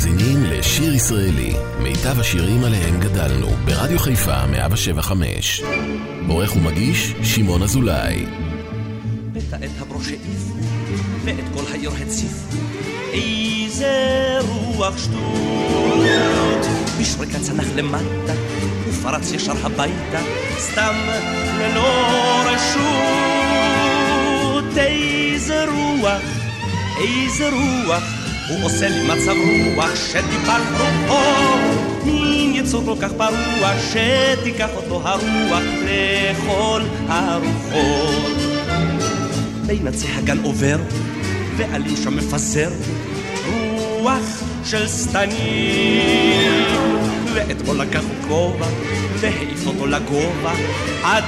מאזינים לשיר ישראלי, מיטב השירים עליהם גדלנו, ברדיו חיפה 175. עורך ומגיש, שמעון אזולאי. פתע את הברוש העיפו, ואת כל העיר הציפו, איזה רוח שטות. בשריקה צנח למטה, ופרץ ישר הביתה, סתם ללא רשות. איזה רוח, איזה רוח, הוא עושה לי מצב רוח שטיפת רוחו. מין יצור כל כך פרוע, שתיקח אותו הרוח לכל הרוחות. בין עצי הגן עובר, ועלים שם מפזר רוח של שטנים. ואתמול לקח כובע, והעיף אותו לגובה, עד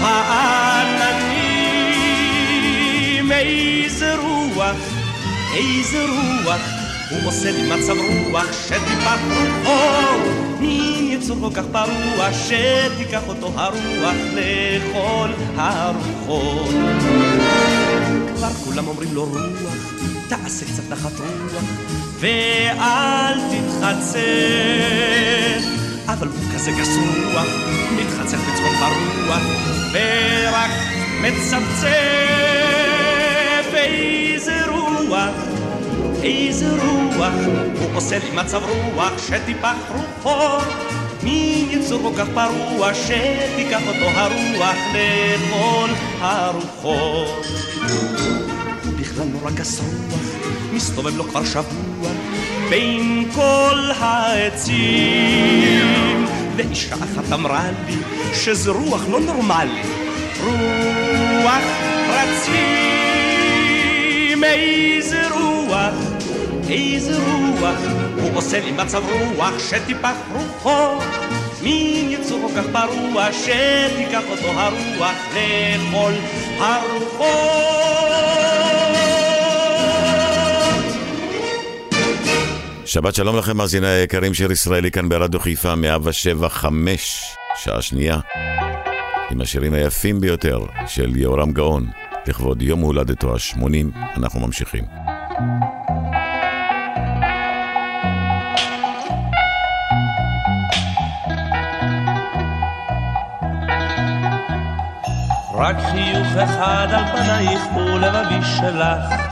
העננים. איזה רוח, איזה רוח, הוא עושה לי מצב רוח שטיפת רוחו. מין יצור כל כך פרוע, שתיקח אותו הרוח לכל הרוחות. כבר כולם אומרים לו רוח, תעשה קצת נחת רוח, ואל תתחצף. אבל הוא כזה גס רוח, מתחצף בצחוק ברוח, ורק מצפצף. איזה רוח, איזה רוח, הוא עושה לי מצב רוח שטיפח רוחו. מין יצור כל כך פרוע, שתיקח אותו הרוח לכל הרוחות. בכלל נורא גס רוח, מסתובב לו כבר שבוע בין כל העצים. ואישה אחת אמרה לי שזה רוח לא נורמלי, רוח רצים. איזה רוח, איזה רוח, הוא עושה לי מצב רוח שטיפח רוחו. מין יצור כל כך פרוע, שתיקח אותו הרוח לכל הרוחות. שבת שלום לכם, מאזיני היקרים, שיר ישראלי כאן ברדיו חיפה 175, שעה שנייה, עם השירים היפים ביותר של יהורם גאון, לכבוד יום הולדתו ה-80, אנחנו ממשיכים. רק חיוך אחד על פנייך ולבבי שלך,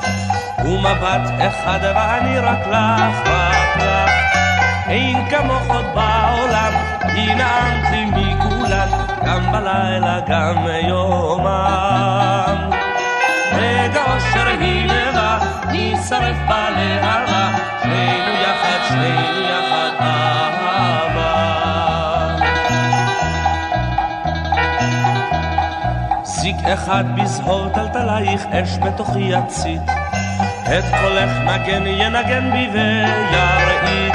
ומבט אחד ואני רק לך, רק לך. אין כמוך עוד בעולם, כי נעמת לי מכולן, גם בלילה, גם יומם. אושר הנה בא, נשרף בלהבה, שנינו יחד, שנינו יחד, אהבה. זיק אחד בזהור טלטלייך, אש בתוכי יצית. את קולך נגן ינגן בי וירעיד.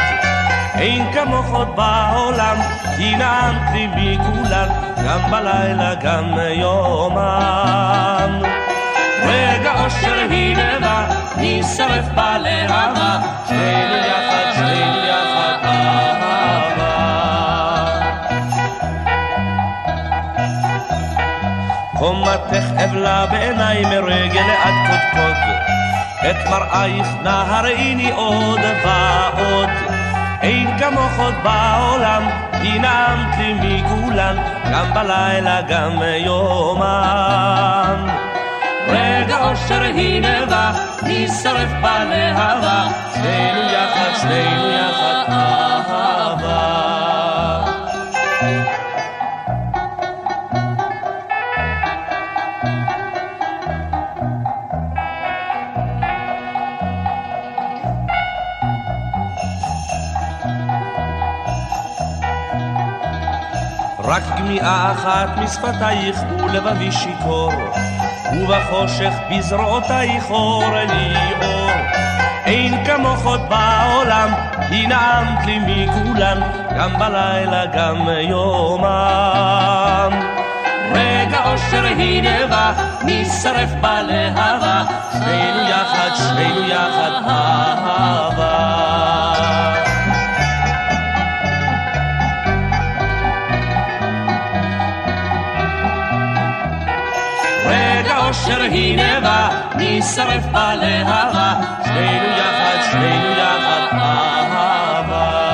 אין כמוך עוד בעולם, כי נעמת לי מכולן, גם בלילה, גם יומם. רגע אושר הנה בא, נשרף בלהבה, שנינו יחד, שנינו יחד, אהבה. קומתך אבלה בעיניי מרגל עד קודקוד, את מראייך נהראיני עוד ועוד. אין כמוך עוד בעולם, כי נעמת לי מכולן, גם בלילה, גם יומם. רגע אושר הנה בא, נשרף בלהבה, שנינו יחד, שנינו יחד, אהבה. רק גמיעה אחת משפתייך ולבבי שיכור, ובחושך בזרועותייך אור לי אור. אין כמוך עוד בעולם, כי נעמת לי מכולן, גם בלילה, גם יומם. רגע אושר הנה בא, נשרף בלהבה, שנינו יחד, שנינו יחד, אהבה. והיא נבה, נשרף בלהבה, שנינו יחד, שנינו יחד, אהבה.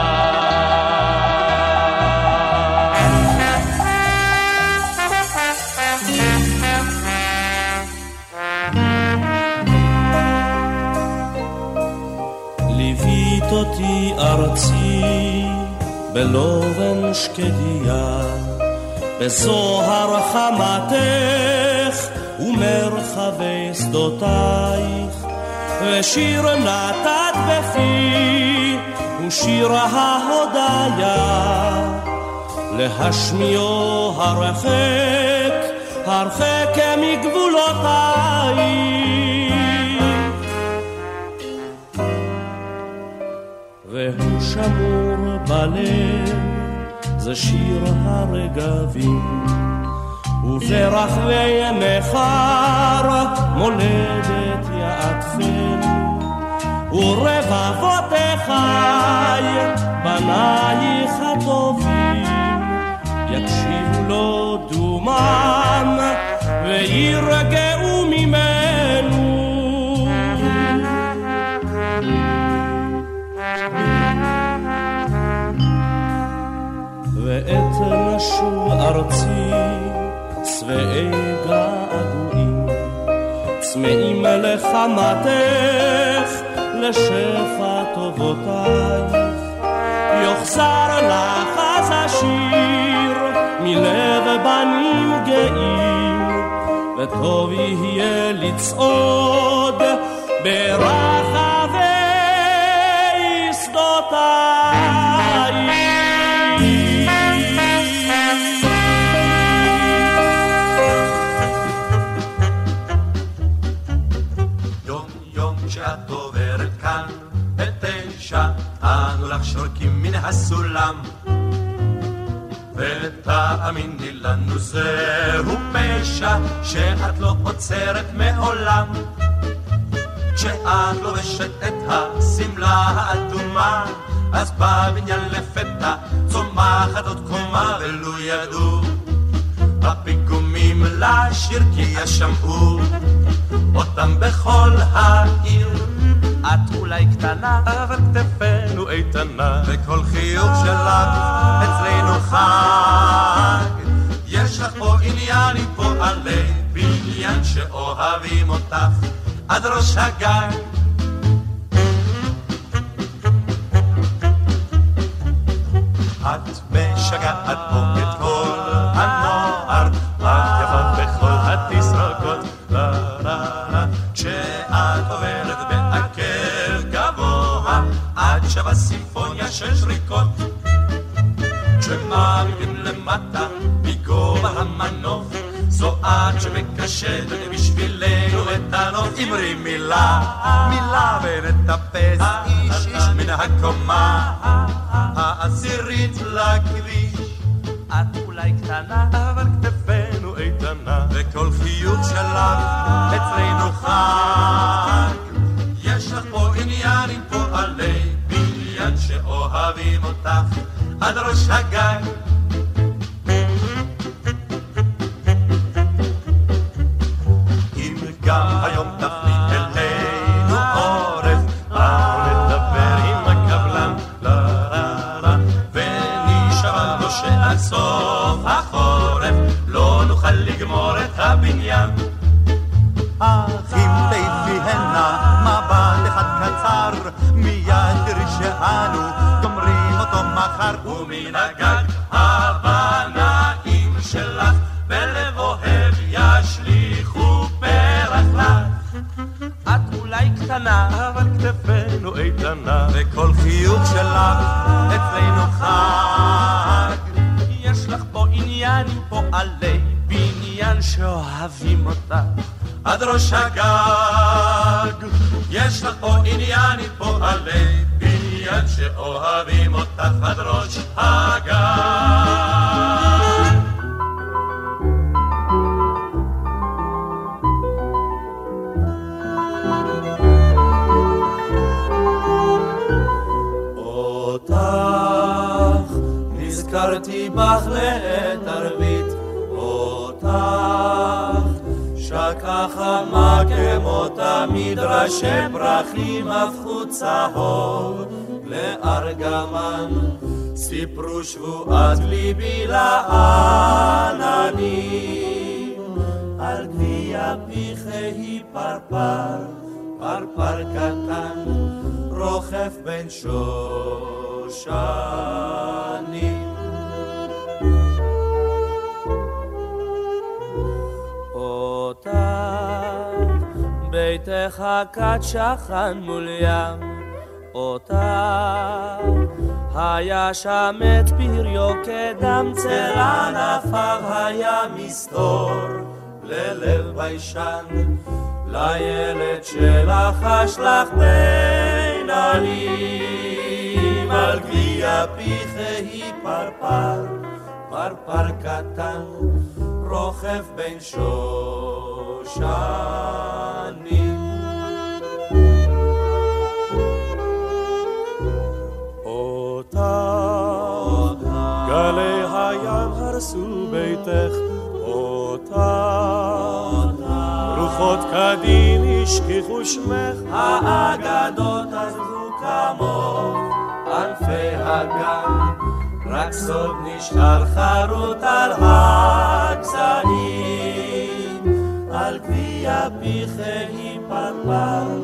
ליווית אותי ארצי בלובן שקדיה, בזוהר חמתך ומרחבי שדותייך, ושיר נתת בפי, ושיר ההודיה, להשמיעו הרחק, הרחק מגבולותייך. והוא שמור בלב, זה שיר הרגבים. וברחבי נכר מולדת יעטפן, אחי, בנייך הטובים, יקשיבו לו דומם, וירגעו ממנו. ועת נשוב ארצי, שבעי געגועים, צמאים לחמתך, לשפע טובותייך, יוחזר לך אז השיר, מלב בנים גאים, וטוב יהיה לצעוד ברחבי שדותייך. הסולם. ותאמיני לנו זהו פשע שאת לא עוצרת מעולם. כשאת לובשת את השמלה האדומה אז בבניין לפתע צומחת עוד קומה ולו ידעו. הפיגומים לשיר כי ישמעו אותם בכל העיר. את אולי קטנה, אבל כתפינו שאוהבים אותך עד ראש הגג. את משגעת פה את כל הנוער, את יפה בכל התסרוקות, כשאת עוברת בעקב גבוה, את שווה סימפוניה של שריקות. כשמעמידים למטה מגובה המנוף, זו את שמקשטת בשבילנו הנוף. אמרי מילה, מילה ונטפס איש איש מן הקומה העשירית לכביש. את אולי קטנה, אבל כתפינו איתנה, וכל חיוך שלך אצלנו חג. יש לך פה עניין עם פועלי בניין שאוהבים אותך עד ראש הגג. מחר, ומן הגג הבנאים שלך בלב אוהב ישליכו פרח לך. את אולי קטנה, אבל כתפינו איתנה, וכל חיוך שלך אצלנו חג. יש לך פה עניין עם פועלי בניין שאוהבים אותך עד ראש הגג. יש לך פה עניין עם פועלי בניין שאוהבים אותך עד ראש הגג. אותך, נזכרתי בך לעת ערבית, אותך, שקע חמה כמו תמיד, ראשי פרחים הפכו צהוב לארגמן, סיפרו שבועת ליבי לעננים, על גביע פיך היא פרפר, פרפר קטן, רוכב בין שושנים. אותה ביתך כת שכן מול ים, אותה. היה שם את פריו כדם צל ענפיו היה מסתור. ללב ביישן לילד שלך אשלח בין עלים. על גביע פיחי פרפר פרפר קטן רוכב בין שושנים הרסו ביתך. אותה רוחות קדים השכיחו שמך. האגדות עזבו כמוך ענפי הגן רק סוד נשאר חרוט על הגזעים. על גביע פיחי פרפר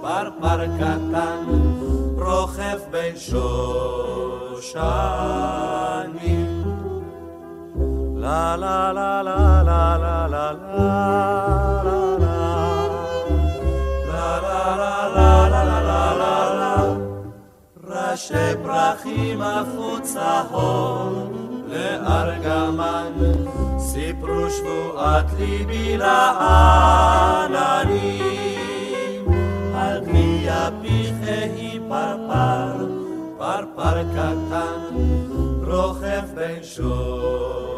פרפר קטן רוכב בין שושנים. La la la la la la la la ראשי פרחים עפו צהור לארגמן, סיפרו שבועת ליבי לעננים. על פי הפיך אהי פרפר, פרפר קטן, רוכב בין שור.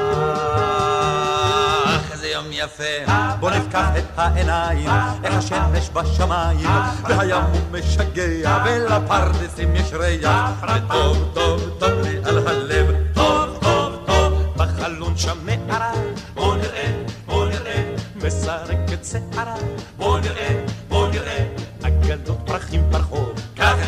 יפה, בוא נפקח את העיניים, איך השמש בשמיים, והים הוא משגע, ולפרדסים יש ריח, וטוב טוב טוב לי על הלב, טוב טוב טוב, בחלון שם מערה, בוא נראה, בוא נראה, מסרקת שערה, בוא נראה, בוא נראה, אגדות פרחים קח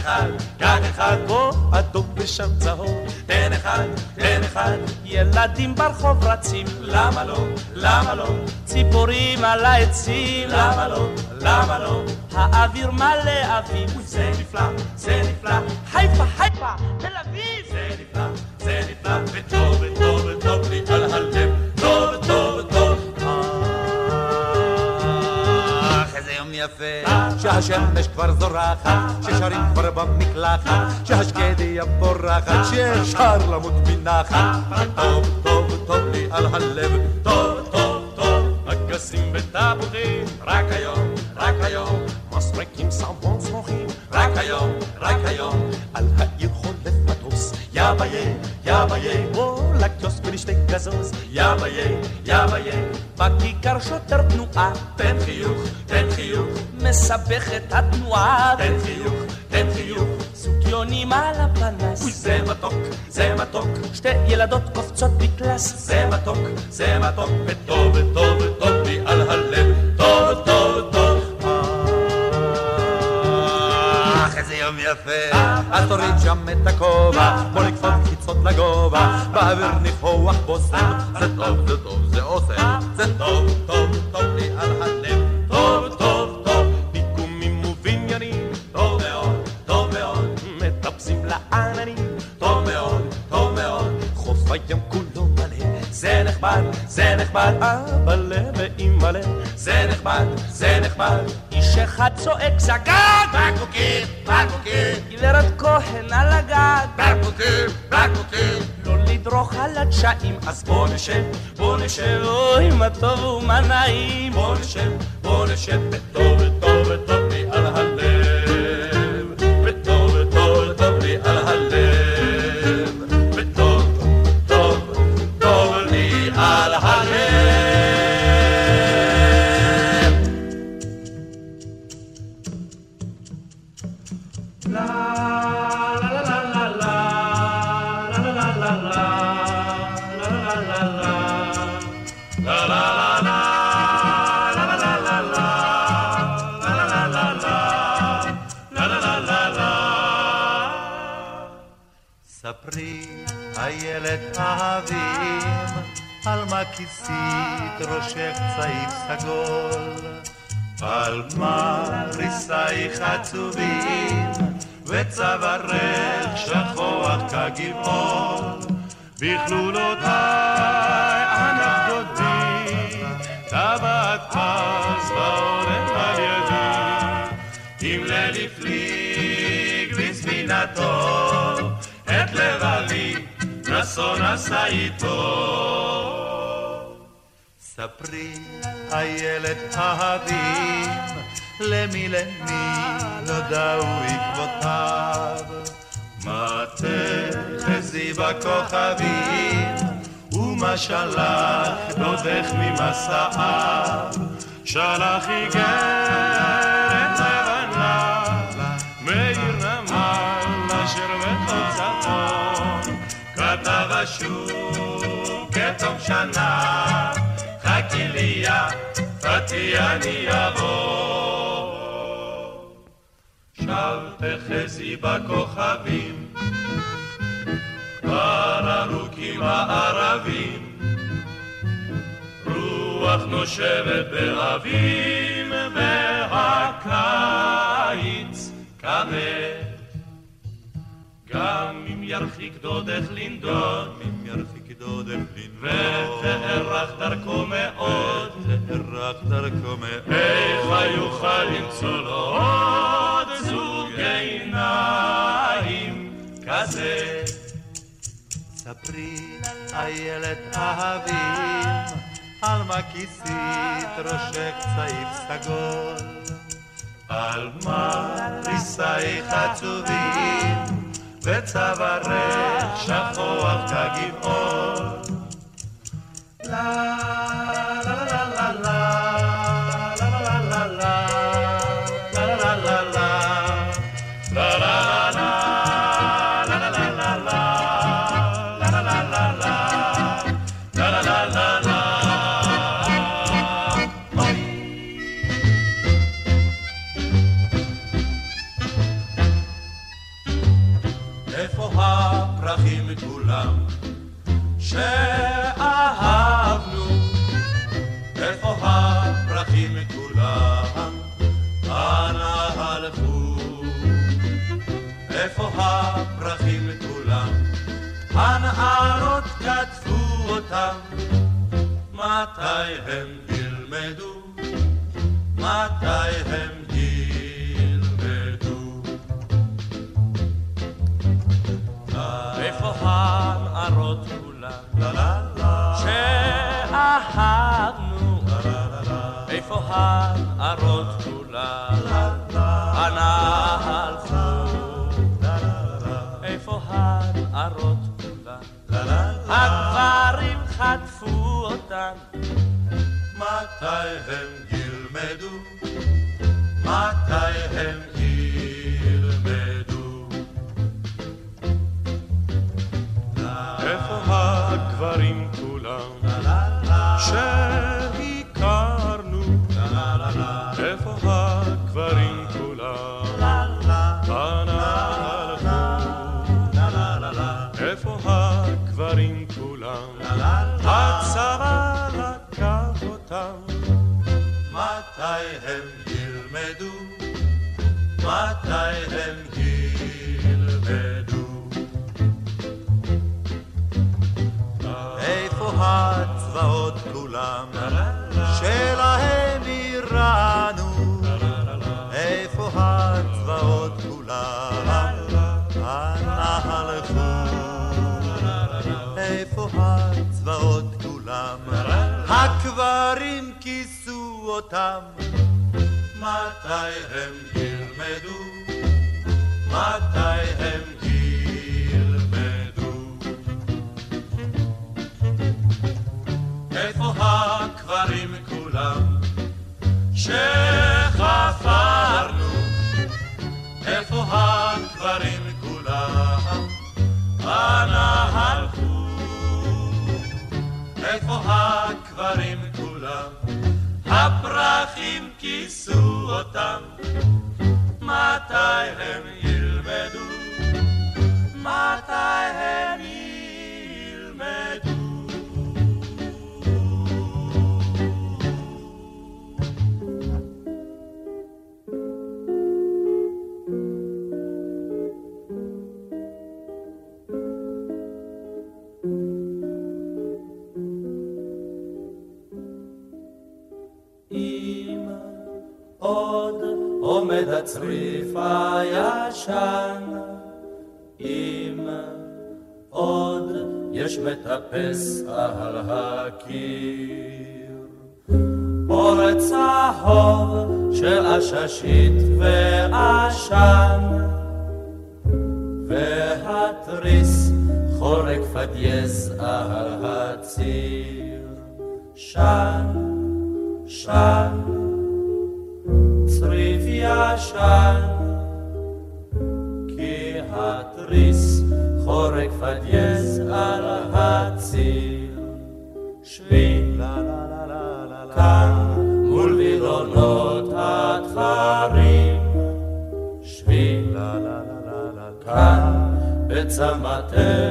אחד, קח אחד, פה אדום ושם צהוב, תן אחד, תן אחד, ילדים ברחוב רצים, למה לא, למה לא, ציפורים על העצים, למה לא, למה לא, האוויר מלא אביב, זה נפלא, זה נפלא, חיפה, חיפה, תל אביב, שהשמש כבר זורחת, ששרים כבר במקלחת, שהשקדיה בורחת, שאפשר למות מנחת, וטוב, טוב, טוב לי על הלב, טוב, טוב, טוב. אגסים ותפוחים, רק היום, רק היום, מסרקים סבון שרוכים, רק היום, רק היום, על העיר חולף מטוס, יא ביי, יא ביי, בוא לקיוסק ונשתה גזוז, יא ביי, יא בכיכר שוטר תנועה, תן חיוך, תן חיוך, מסבך את התנועה, תן חיוך, תן חיוך, סוגיונים על הפנס, אוי זה מתוק, זה מתוק, שתי ילדות קופצות בקלאס, זה מתוק, זה מתוק, וטוב, וטוב, וטוב לי על הלב, טוב, טוב, טוב. אך איזה יום יפה, אז תוריד שם את הכובע, בוא נקפוץ חיצות לגובה, באוויר ניחוח בושם, זה טוב, זה טוב, זה עושה, זה טוב, טוב, טוב לי על הלב, טוב, טוב, זה נחמד, זה נחמד, אבא ואימא'לה, זה נחמד, זה נחמד, איש אחד צועק זגג, בקבוקים, בקבוקים, גברת כהן על הגג, בקבוקים, בקבוקים, לא לדרוך על הדשאים, אז בוא נשב, בוא נשב, אוי מה טוב ומה נעים, בוא נשב, בוא נשב, וטוב, וטוב, וטוב על מה כיסית ראשך צעיף סגול? על מה ריסייך עצובים, וצווארך שכוח כגבעול, בכלולותיי ענף דודי, טבעת פז ועורם על ידי, אם ליל הפליג בספינתו, את לבבי נסו נסע איתו. ספרי, איילת אהבים, למי למי נודעו עקבותיו. מטה חזי בכוכבים, ומה שלח דודך ממסעיו. שלח איגרת לבנה, מאיר נמל אשר בתוצאתו, כתב השוק כתום שנה. חצייני אבוא. שב וחזי בכוכבים, כבר ארוכים הערבים, רוח נושבת באבים, והקיץ קנה. גם אם ירחיק דודך לנדוד, דודך לנדוד, ותארך דרכו מאוד, תארך דרכו מאוד, איך יוכל למצוא לו עוד זוג עיניים כזה? ספרי, איילת אהבים, על מה כיסית ראשך צעיף סגול? על מה ריסייך עצובים? וצווארך שכוח כגבעון. לה הם ילמדו? מתי הם ילמדו? איפה הנערות שאהבנו, איפה הנערות כולן, אנה הלכו, איפה הנערות כולן, הגברים חטפו אותן, מתי הם ילמדו, מתי הם אותם מתי הם הצריף הישן, אם עוד יש מטפס על הקיר. אור צהוב של עששית ועשן, והתריס חורק פדייז על הציר. שן, Uh,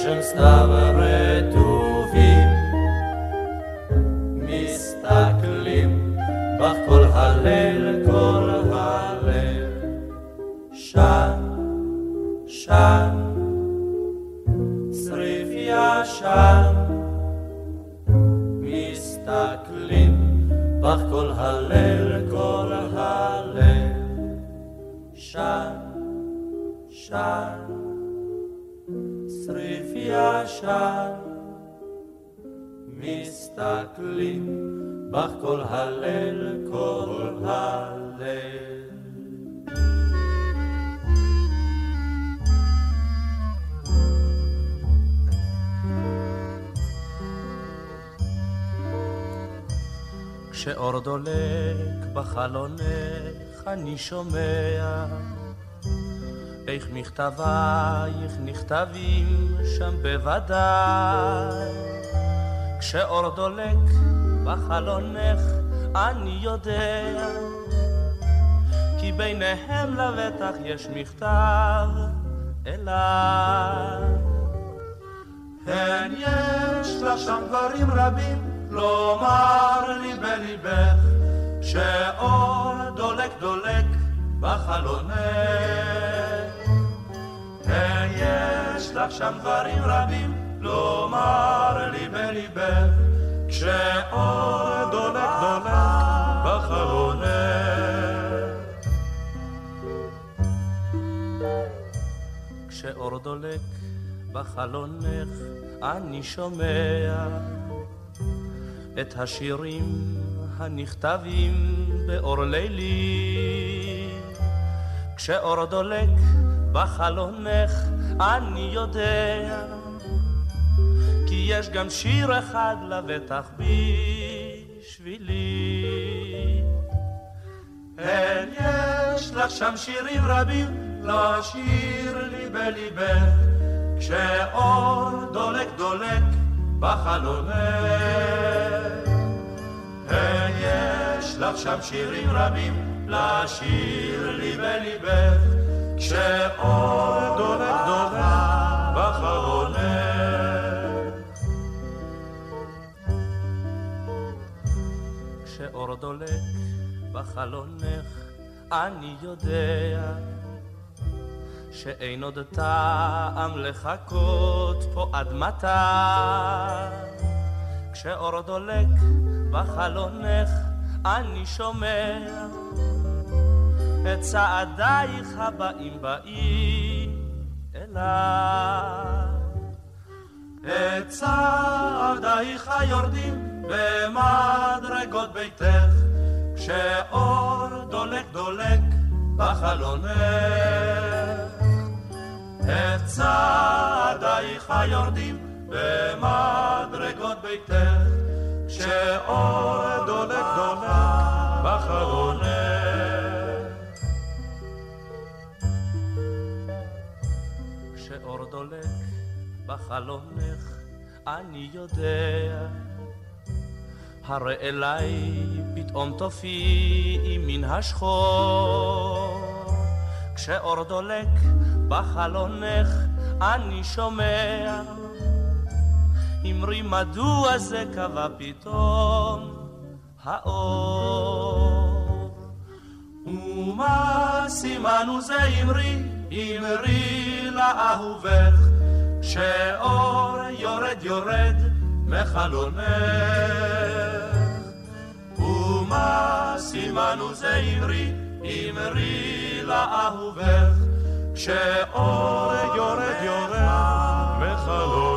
מגשם סתיו רטובים, מסתכלים בך כל הליל, כל שומע איך מכתבייך נכתבים שם בוודאי כשאור דולק בחלונך אני יודע כי ביניהם לבטח יש מכתב אליי. כן, יש לך שם דברים רבים לומר לי בליבך, שאור דולק דולק בחלונך. כן, יש לך שם דברים רבים לומר לי בליבך, כשאור דולק דולק בחלונך. כשאור דולק בחלונך אני שומע את השירים הנכתבים באור לילי. כשאור דולק בחלונך אני יודע כי יש גם שיר אחד לבטח בשבילי. כן, יש לך שם שירים רבים לשיר לי בליבך, כשאור דולק דולק בחלונך. כן, יש לך שם שירים רבים לשיר לי בליבך, כשאור דולק דולק בחלונך. כשאור דולק בחלונך אני יודע שאין עוד טעם לחכות פה עד מתי כשאור דולק בחלונך אני שומע את צעדייך הבאים באים אליי את צעדייך היורדים במדרגות ביתך, כשאור דולק דולק בחלונך. את צעדייך היורדים במדרגות ביתך, כשאור דולק דולק בחלונך. כשאור דולק בחלונך, אני יודע, הרי אליי פתאום תופיעי מן השחור. כשאור דולק בחלונך, אני שומע אמרי מדוע זה קבע פתאום האור. ומה סימנו זה אמרי, אמרי לאהובך, שאור יורד יורד מחלונך. ומה סימנו זה אמרי, אמרי לאהובך, שאור יורד יורד מחלונך.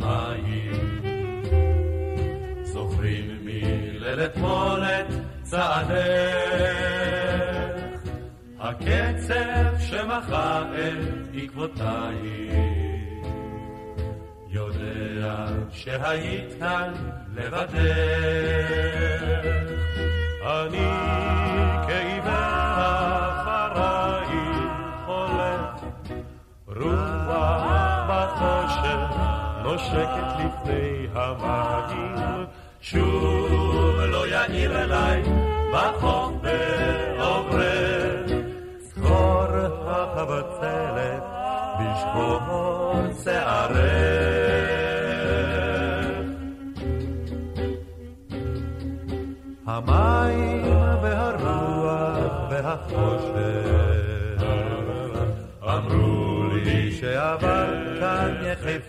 והמים זוכרים מליל אתמול את צעדך? הקצב שמחה את עקבותייך. יודע שהיית כאן לבדך. אני כעיוור אחרייך הולך. רוח בחושך נושקת לפני המים. שוב לא יאיר אליי בחוף בעוברך זכור החבצלת בשחור שערך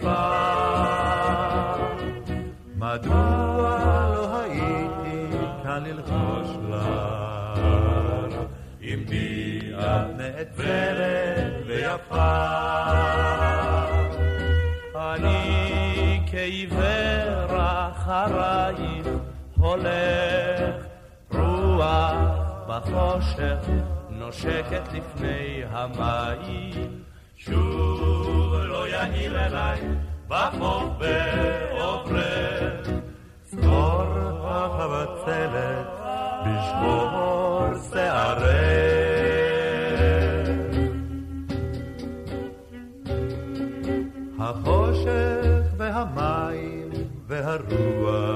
יחפה מדוע לא הייתי כאן ללחוש לך? בי את נעצרת ויפה. אני כעיוור אחרייך הולך רוח בחושך נושקת לפני המים שוב לא יעיר אליי בחוף בעוברך זכור החבצלת בשבור שערך החושך והמים והרוח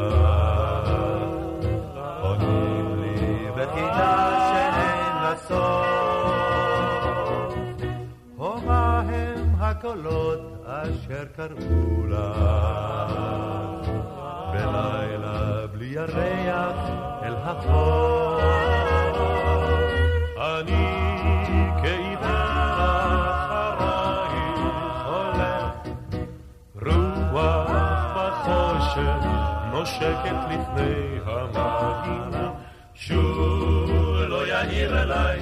הקולות אשר קראו לך בלילה בלי ירח אל החוף. אני כעיוור אחרייך הולך. רוח בחושך נושקת לפני המים שוב לא יאיר אליי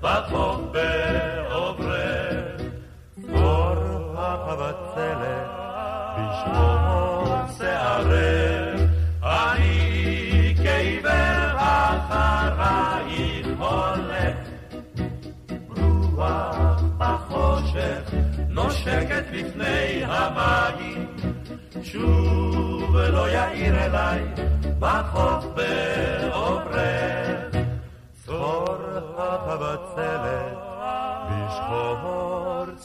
בחוף זכור החבצלת בשמור שערך אני כעיוור אחרייך הולך. רוח בחושך נושקת לפני המים. שוב לא יאיר אליי בחוף בעוברך זכור החבצלת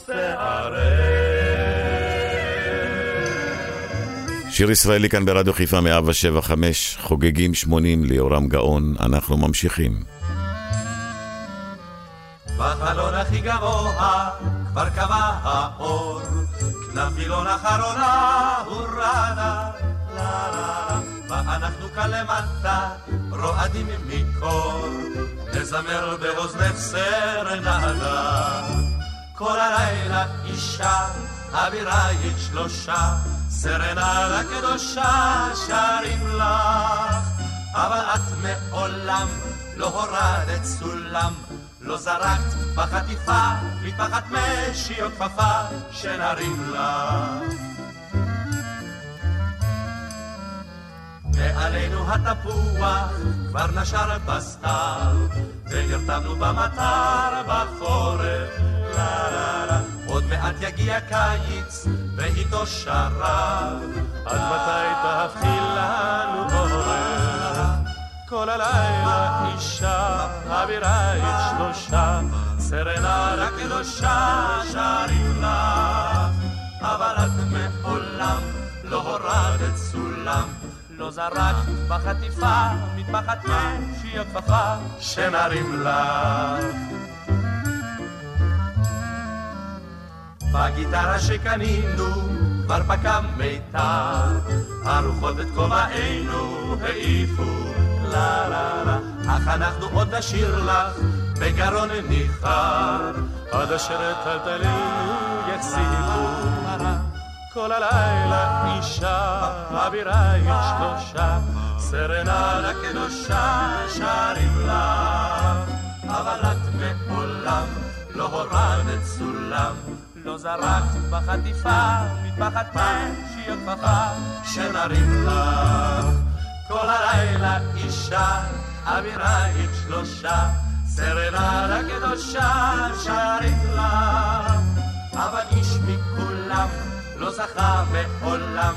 שערך שיר ישראלי כאן ברדיו חיפה 175, חוגגים 80 ליאורם גאון, אנחנו ממשיכים. בחלון הכי גבוה כבר קבע האור, כנף וילון אחרונה הורדה, לה לה, ואנחנו כאן למטה רועדים מקור, נזמר באוזנך סרנדה. כל הלילה אישה, אבירייך שלושה, סרנדה קדושה שרים לך, אבל את מעולם לא הורדת סולם, לא זרקת בחטיפה מטפחת משי או כפפה שנרים לך. עלינו התפוח כבר נשר בסתיו, ונרתמנו במטר בחורף. לה לה לה, עוד מעט יגיע קיץ, ואיתו שרב. עד מתי תבחיל לנו עורף? כל הלילה אישה, אווירה את שלושה, סרנה קדושה שרים לה, אבל את מעולם לא הורדת סולם. לא זרקת בחטיפה, מטפחת משי הכפפה, שנרים לה. בגיטרה שקנינו כבר פקע מיתר, הרוחות את כובענו העיפו, לה לה לה, אך אנחנו עוד נשאיר לך בגרון ניחר, עד אשר את טלטלינו יחזיקו. כל הלילה אישה, אווירה היא שלושה, סרנה קדושה שרים לה, אבל את מעולם לא הורדת סולם, לא זרקת בחטיפה, מטפחת משי הכפפה, שנרים לך. כל הלילה אישה, אווירה היא שלושה, סרנה לקדושה שרים לה, אבל איש מכולם לא זכה מעולם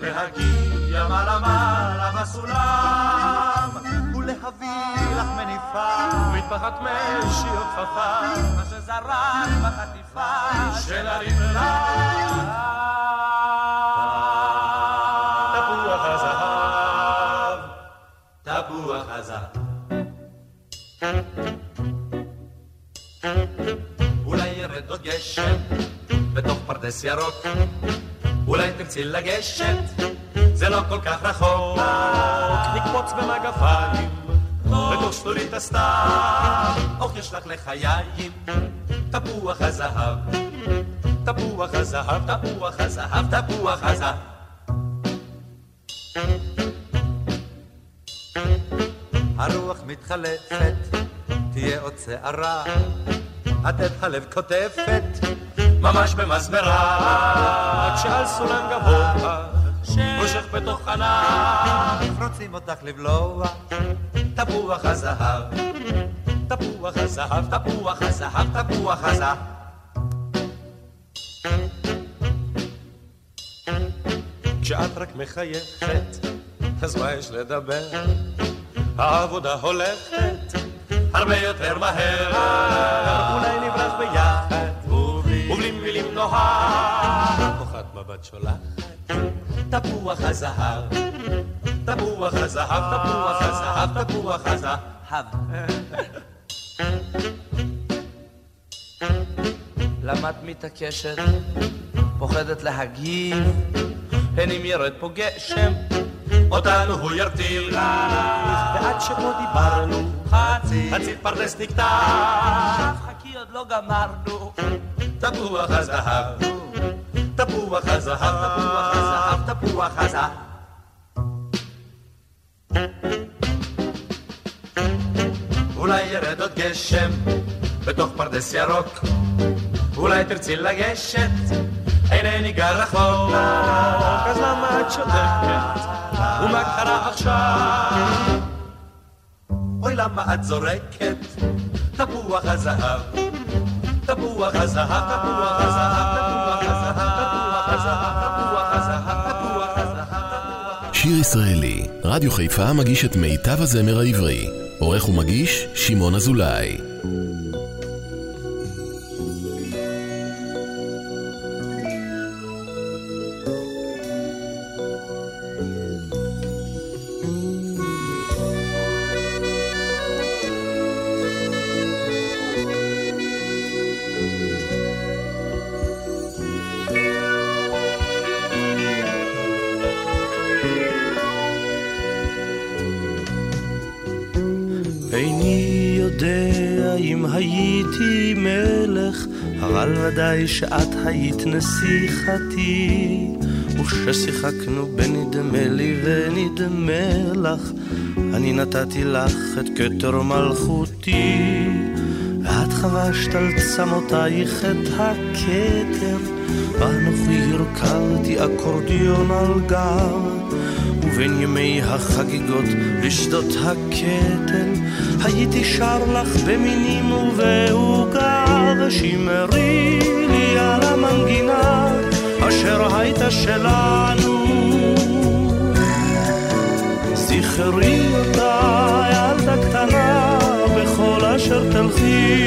להגיע מעלה מעלה בסולם ולהביא לך מניפה מטפחת משי או כפפה מה שזרק בחטיפה של הרימלה תפוח הזהב תפוח הזהב. אולי ירד עוד גשם פרדס ירוק. אולי תרצי לגשת, זה לא כל כך רחוק. נקפוץ במגפיים, בתוך שלולית הסתיו. אוך יש לך לחיים, תפוח הזהב. תפוח הזהב, תפוח הזהב, תפוח הזהב. הרוח מתחלפת, תהיה עוד שערה, עטף הלב קוטפת, ממש במסברה, כשעל סולם גבוה, מושך בתוך ענף, רוצים אותך לבלוע, תפוח הזהב, תפוח הזהב, תפוח הזהב, תפוח הזהב. כשאת רק מחייכת, אז מה יש לדבר? העבודה הולכת הרבה יותר מהר, אולי נברח ביחד, ובלי מילים נוהר, כוחת מבט שולחת, תפוח הזהב, תפוח הזהב, תפוח הזהב, תפוח הזהב. את מתעקשת? פוחדת להגיב? הן אם ירד פה גשם, אותנו הוא ירטיל. ועד שפה דיברנו, חצי, חצי פרדס נקטע. חכי עוד לא גמרנו. תפוח הזהב, תפוח הזהב, תפוח הזהב, תפוח הזהב. אולי ירד עוד גשם בתוך פרדס ירוק, אולי תרצי לגשת, אינני גר רחוק, אז למה את שותקת? ומה קרה עכשיו? אוי למה את זורקת תפוח הזהב, תפוח הזהב, תפוח הזהב, תפוח הזהב. שיר ישראלי, רדיו חיפה מגיש את מיטב הזמר העברי. עורך ומגיש, שמעון אזולאי. שאת היית נסיכתי. וכששיחקנו בנדמה לי ונדמה לך, אני נתתי לך את כתר מלכותי. ואת חבשת על צמותייך את הכתר, ואנוכי הרכבתי אקורדיון על גב. ובין ימי החגיגות בשדות הקטל, הייתי שר לך במינים ובעוגה, ושמרי לי על המנגינה, אשר הייתה שלנו. זכרי אותה, ילדה קטנה, בכל אשר תלכי.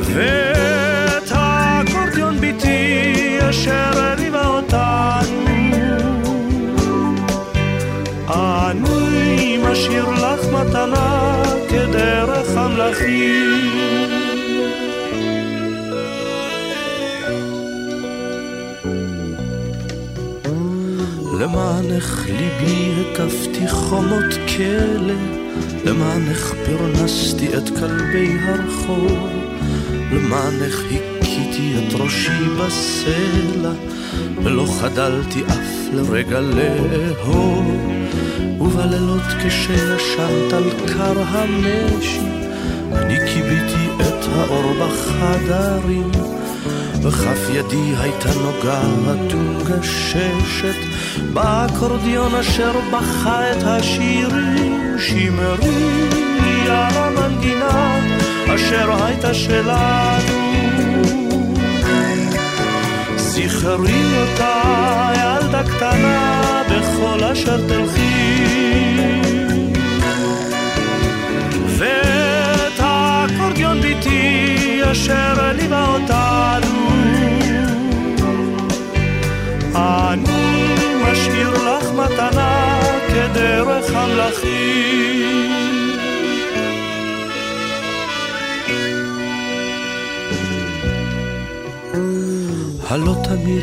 ואת האקורדיון ביתי אשר הריבה אותנו. אני משאיר לך מתנה כדרך המלכים. למענך ליבי הקפתי חומות כלא, למענך פרנסתי את כלבי הרחוב, למענך הכיתי את ראשי בסלע, ולא חדלתי אף לרגע לאהוב. ובלילות כשישנת על קר המשי, אני כיביתי את האור בחדרים. וכף ידי הייתה נוגעת ומגששת באקורדיון אשר בכה את השירים שמרי על המנגינה אשר הייתה שלנו. זכרי אותה ילדה קטנה בכל אשר תלכי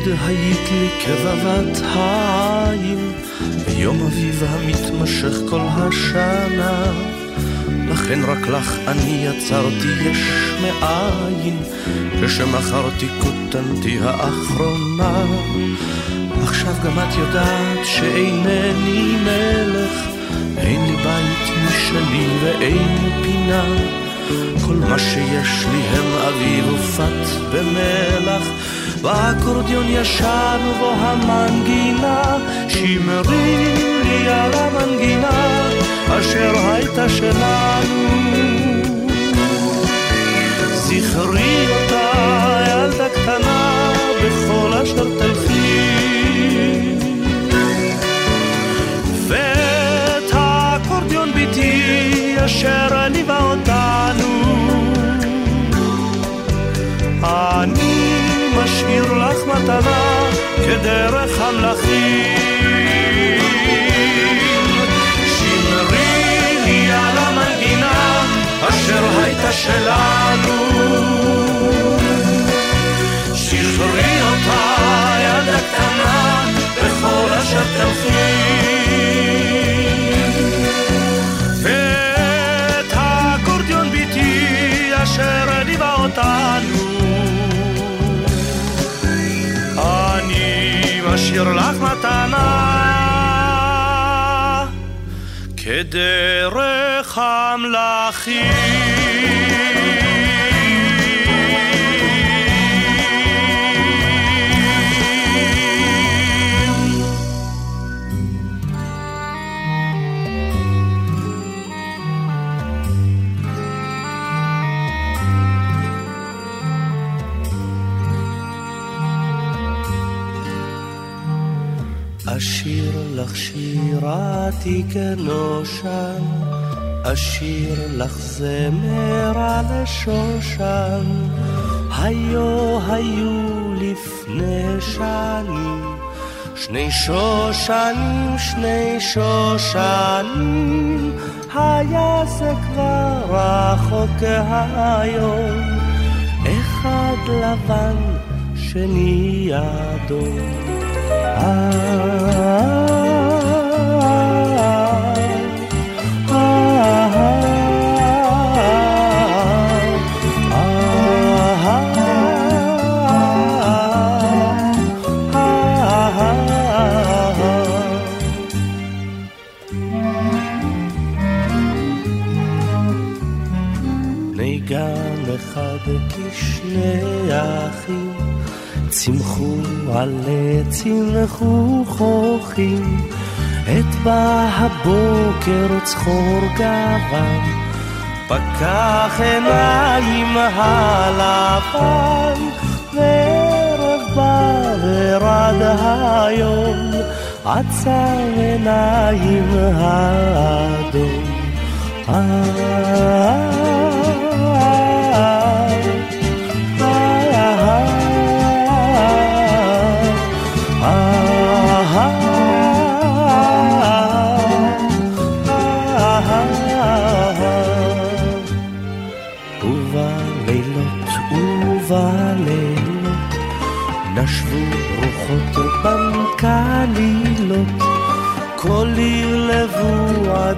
תמיד היית לי כבבת העין, ביום אביב המתמשך כל השנה. לכן רק לך אני יצרתי יש מאין, כשמכרתי כותנתי האחרונה. עכשיו גם את יודעת שאינני מלך, אין לי בית משלי ואין לי פינה. כל מה שיש לי הם אביב ופת במלח, באקורדיון ישן ובו המנגינה, שמרי לי על המנגינה, אשר הייתה שלנו. זכרי אותה ילדה קטנה בכל אשר תלכי. ואת האקורדיון ביתי אשר ליווה אותנו. משאיר לך מתנה כדרך המלכים. שמרי לי על המנגינה אשר הייתה שלנו. שחררי אותה ידה קטנה בכל אשר תלכי. אני משאיר לך מתנה כדרך המלכים. שירתי כנושן, אשיר לך זמר על שושן, היו היו לפני שנים, שני שושנים, שני שושנים, היה זה כבר רחוק כהיום, אחד לבן, שני אדום. צמחו עלי צמחו חוכים, את בא הבוקר צחור גוון, פקח עיניים הלבן, וערב בא ורד היום, עצר עיניים האדום. בנקלילות,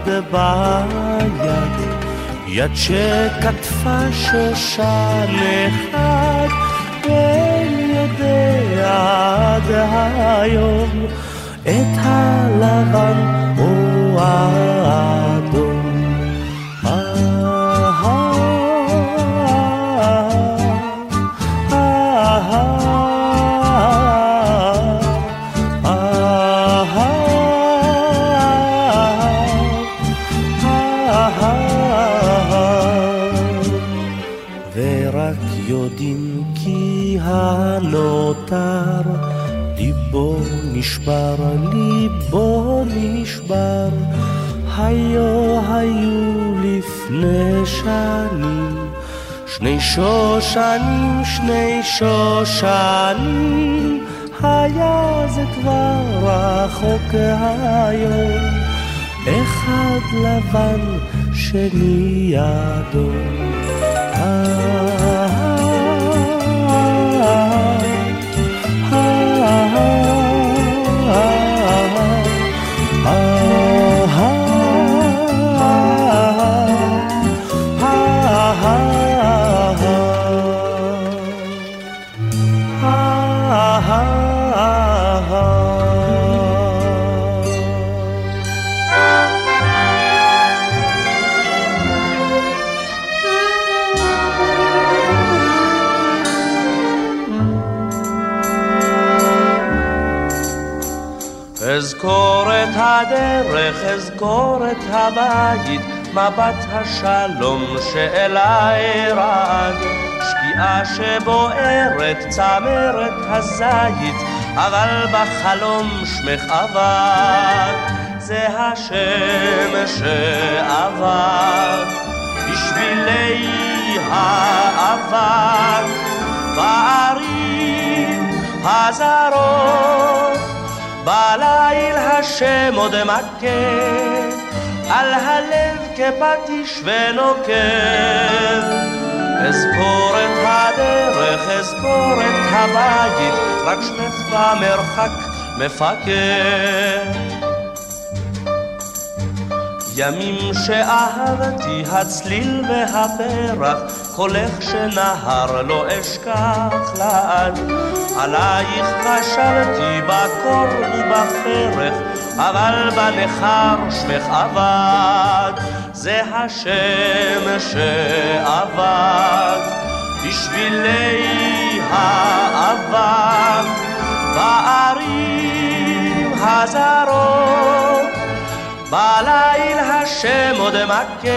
לבועד ביד, יד שכתפה שושן אחד, אין יודע עד היום את הלבן או האדום. נשבר, ליבו נשבר, היו היו לפני שנים, שני שושנים, שני שושנים, היה זה כבר רחוק היום, אחד לבן, שני אדום. אזכור את הבית, מבט השלום שאליי רעד. שקיעה שבוערת צמרת הזית, אבל בחלום שמך אבד. זה השם שעבד בשבילי האבק בערים הזרות. בליל השם עוד מכה, על הלב כפטיש ונוקב. אזכור את הדרך, אזכור את הבית, רק שמך במרחק מפקד. ימים שאהבתי הצליל והפרח, קולך שנהר לא אשכח לעד. עלייך חשבתי בקור ובפרח, אבל בנכר שמך אבד. זה השם שעבד בשבילי האבק בערים הזרות. בליל השם עוד מכה,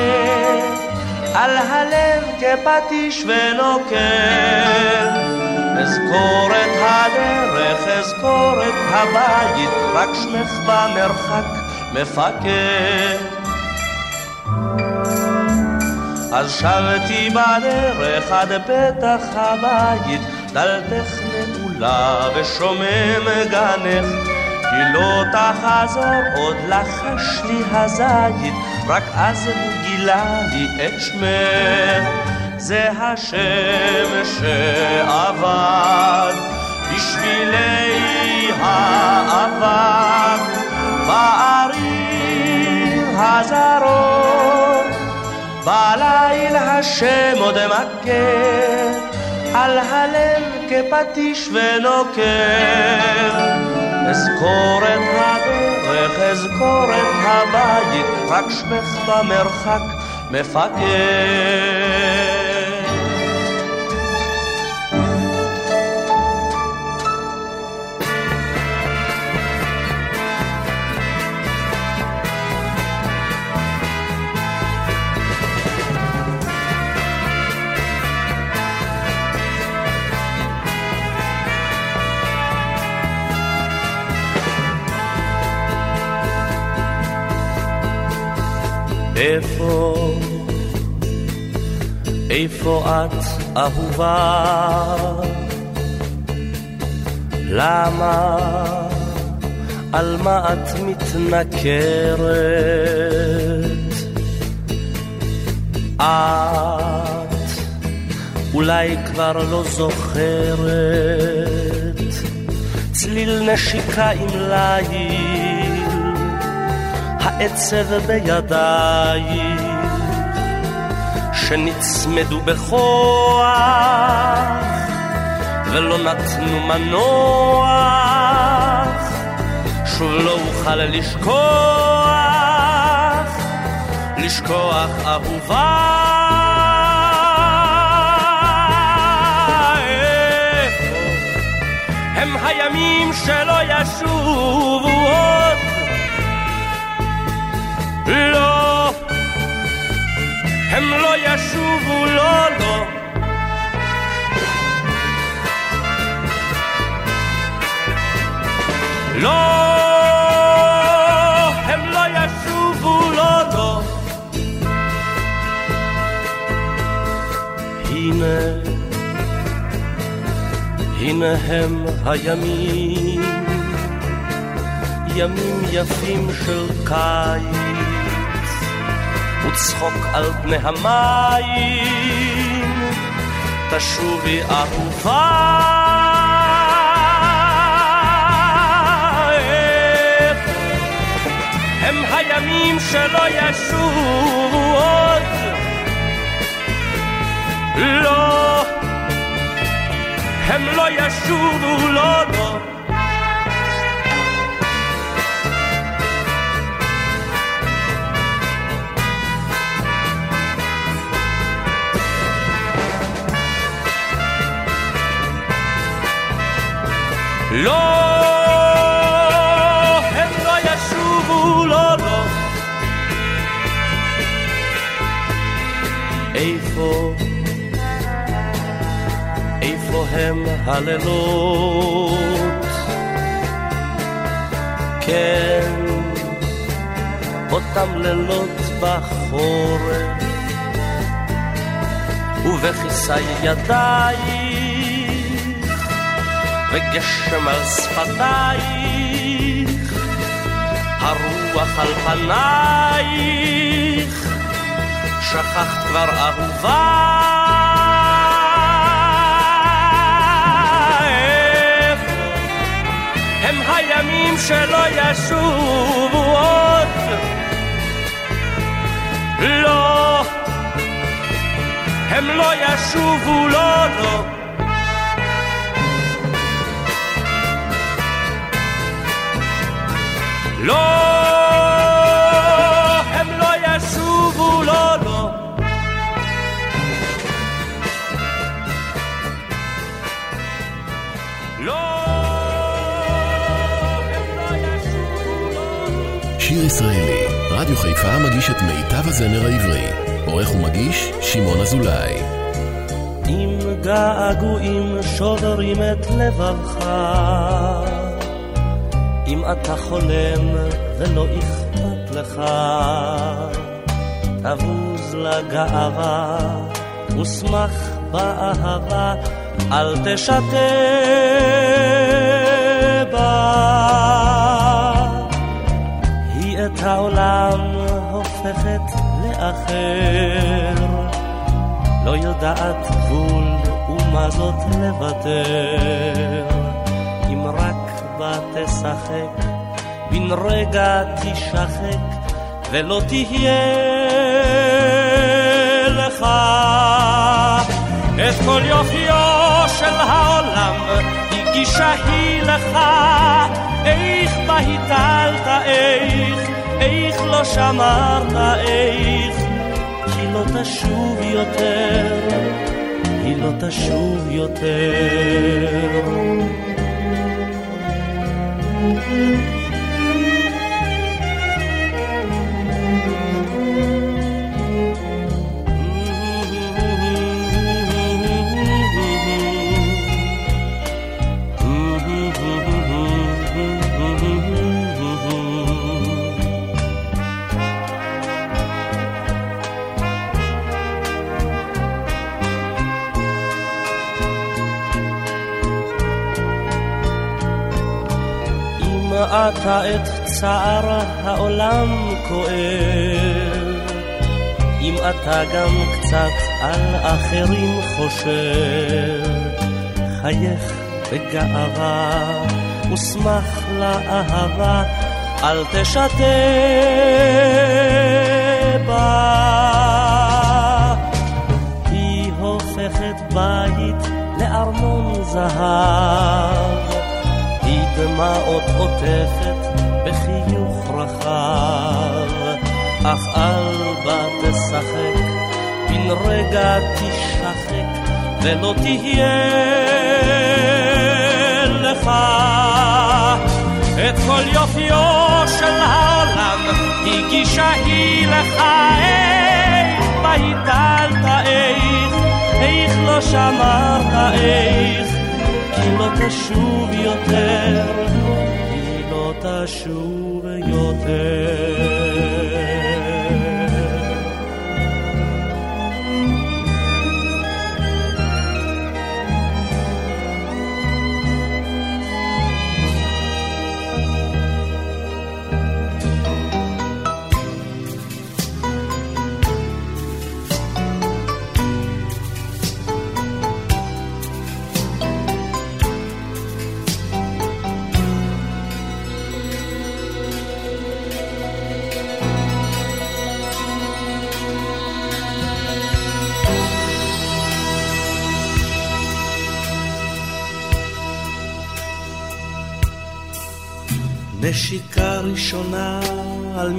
על הלב כפטיש ונוקר. אזכור את הדרך, אזכור את הבית, רק שמך במרחק מפקד. אז שבתי בדרך עד פתח הבית, דלתך נעולה ושומם גנך. כי לא תחזור עוד לחש לי הזית, רק אז גילה לי את שמך. זה השם שעבד בשבילי האבק בערים הזרות. בליל השם עוד מכה על הלב כפטיש ונוקר. אזכור את הדרך, אזכור את הבית, רק שמך במרחק מפקד. איפה, איפה את אהובה? למה, על מה את מתנכרת? את אולי כבר לא זוכרת צליל נשיקה עם ליל, העצב בידיים שנצמדו בכוח ולא נתנו מנוח, שוב לא אוכל לשכוח, לשכוח אהובה. הם הימים שלא ישובו. לא ישובו, לא, לא. לא, הם לא ישובו, לא, לא. הנה, הנה הם הימים, ימים יפים של קיץ, וצחוק על פני המים, תשובי אהובה. הם הימים שלא ישובו עוד. לא, הם לא ישובו, לא, לא. לא, הם לא ישובו, לא, לא. איפה, איפה הם הלילות? כן, אותם לילות בחורף, ובכיסי ידייך, וגשם על שפתייך, הרוח על פנייך, שכחת כבר אהובה. הם הימים שלא ישובו עוד? לא, הם לא ישובו, לא, לא. לא, הם לא ישובו, לא, לא. לא, לא לא. שיר ישראלי, רדיו חיפה מגיש את מיטב הזמר העברי. עורך ומגיש, שמעון אזולאי. אם געגועים שוברים את לבבך, אתה חולם ולא אכפת לך, תבוז לגאווה ושמח באהבה, אל תשתה בה. היא את העולם הופכת לאחר, לא יודעת גבול ומה זאת לוותר. תשחק, בן רגע תשחק, ולא תהיה לך את כל יופיו של העולם, הגישה היא לך, איך בה הטלת, איך, איך לא שמרת, איך, כי לא תשוב יותר, היא לא תשוב יותר. Música אתה את צער העולם כואב, אם אתה גם קצת על אחרים חושב, חייך בגאווה ושמח לאהבה, אל תשתה בה. היא הופכת בית לארמון זהב. דמעות עוטפת בחיוך רחב, אך אל בה תשחק, בן רגע תשחק, ולא תהיה לך. את כל יופיו של העולם הגישה היא לך, איך בהיטלת איך, איך לא שמרת איך. היא לא תשוב יותר, היא לא תשוב יותר.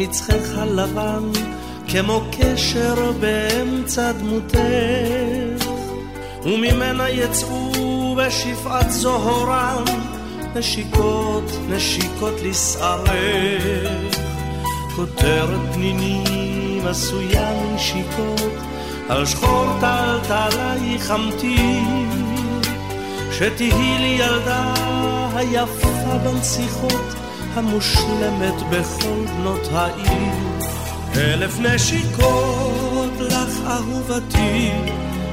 מצחך הלבן, כמו קשר באמצע דמותך, וממנה יצאו בשפעת זוהרם נשיקות, נשיקות לשערך. כותרת פנינים עשויה מנשיקות, על שחור טלטלייך אמתין, שתהי לי ילדה היפה בנסיכות, המושלמת בכל בנות העיר. אלף נשיקות לך אהובתי,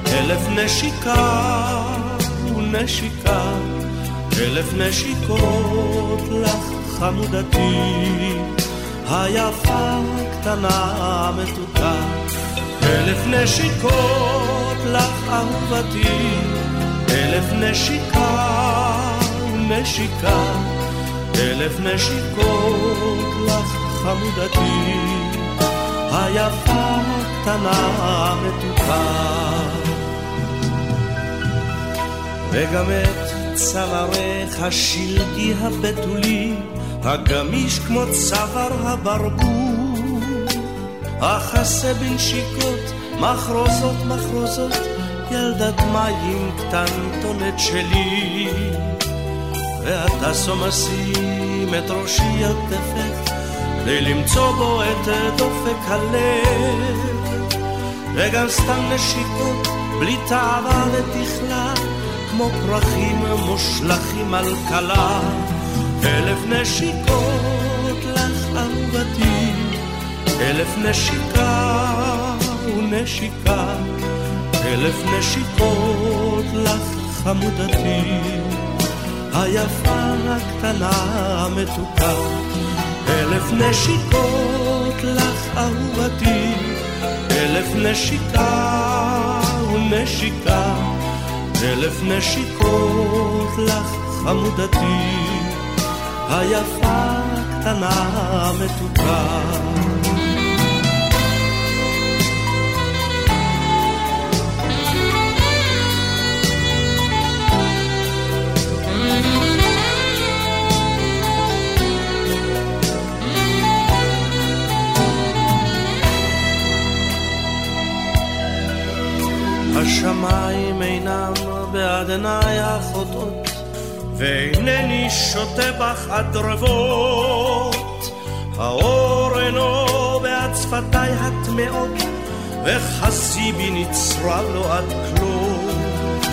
אלף נשיקה ונשיקה, אלף נשיקות לך חמודתי, היפה קטנה מתוקה. אלף נשיקות לך אהובתי, אלף נשיקה ונשיקה. אלף נשיקות לך חמודתי, היפה קטנה מתוקה. וגם את צווארך השלגי הבתולי, הגמיש כמו צוואר הברבור, אכסה בנשיקות, מחרוזות מחרוזות, ילדת מים קטנטונת שלי. ואתה סומסים את ראשי עטפת, כדי למצוא בו את דופק הלב. וגם סתם נשיקות, בלי תאווה ותכלה, כמו פרחים מושלכים על כלה. אלף נשיקות לך אהובתי, אלף נשיקה ונשיקה, אלף נשיקות לך חמודתי. היפה הקטנה המתוקה. אלף נשיקות לך אהובתי, אלף נשיקה ונשיקה, אלף נשיקות לך חמודתי, היפה הקטנה המתוקה. השמיים אינם בעד עיניי החוטאות, ואינני שותה בך הדרבות. האור אינו בעד שפתיי הטמעות, וחסי בי נצרב לו עד כלות.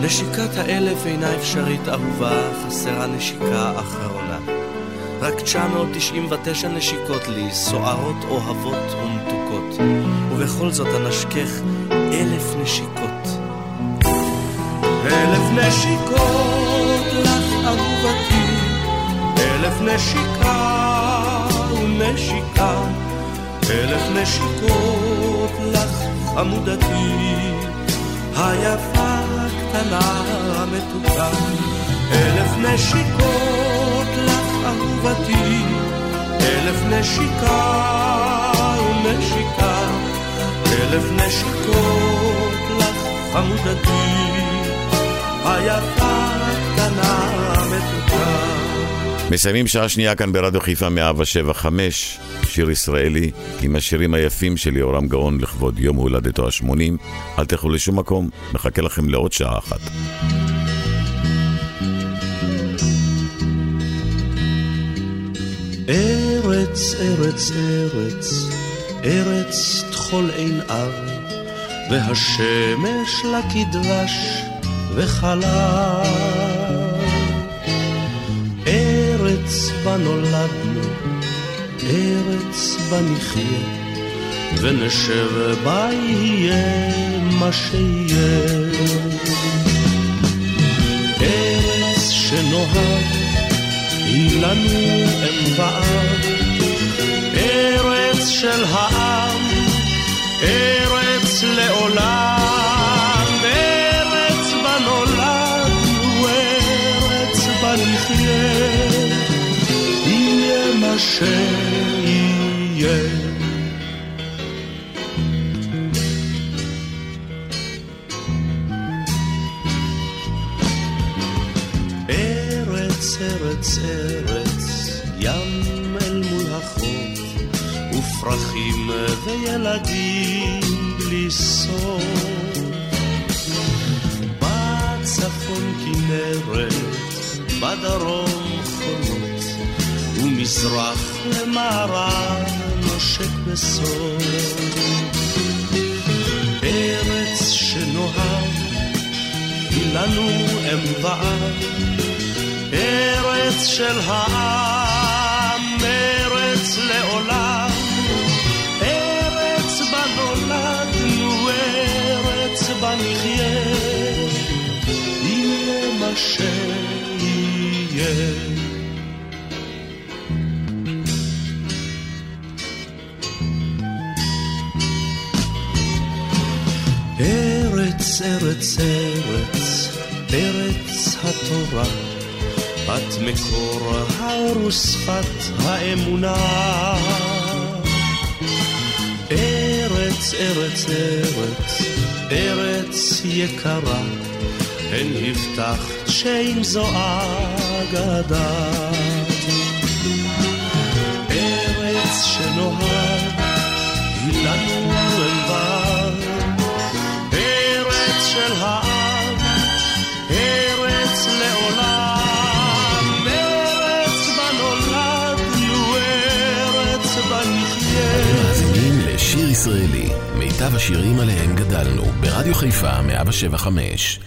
נשיקת האלף אינה אפשרית אהובה, חסרה נשיקה אחרונה. רק 999 נשיקות לי, סוערות, אוהבות ומתוקות. ובכל זאת אנשכך אלף נשיקות. אלף נשיקות לך אהובתי, נשיקה ונשיקה, אלף נשיקות לך חמודתי, היפה הקטנה המתוקה, אלף נשיקות לך אהובתי, אלף נשיקה ונשיקה, אלף נשיקות לך חמודתי, היפה הקטנה המתוקה. מסיימים שעה שנייה כאן ברדיו חיפה 175, שיר ישראלי עם השירים היפים של יהורם גאון לכבוד יום הולדתו ה-80. אל תלכו לשום מקום, מחכה לכם לעוד שעה אחת. ארץ, ארץ, ארץ, ארץ טחול אב, והשמש לה כדבש וחלב. ארץ בה נולדנו, ארץ בה נחיה, ונשב בה יהיה מה שיהיה. ארץ שנוהג היא לנו אם ואב, ארץ של העם, ארץ לעולם, ארץ בה נולדנו, ארץ בה נחיה. שיהיה. ארץ, ארץ, ארץ, ופרחים וילדים בלי סוף. בצפון כנרת, בדרום חולות. ומזרח למערב נושק בסוף. ארץ שנוהג היא לנו אם ואב, ארץ של העם, ארץ לעולם. יהיה מה שיהיה. ארץ, ארץ, ארץ, ארץ התורה, בת מקור האור ושפת האמונה. ארץ, ארץ, ארץ, ארץ יקרה, הן הבטחת שאם זו אגדה. ארץ שנוהג, היא לנו לבד. של העם, ארץ לעולם, ארץ בה נולדנו, ארץ בה נחיה. מאזינים לשיר ישראלי, מיטב השירים עליהם גדלנו, ברדיו חיפה 175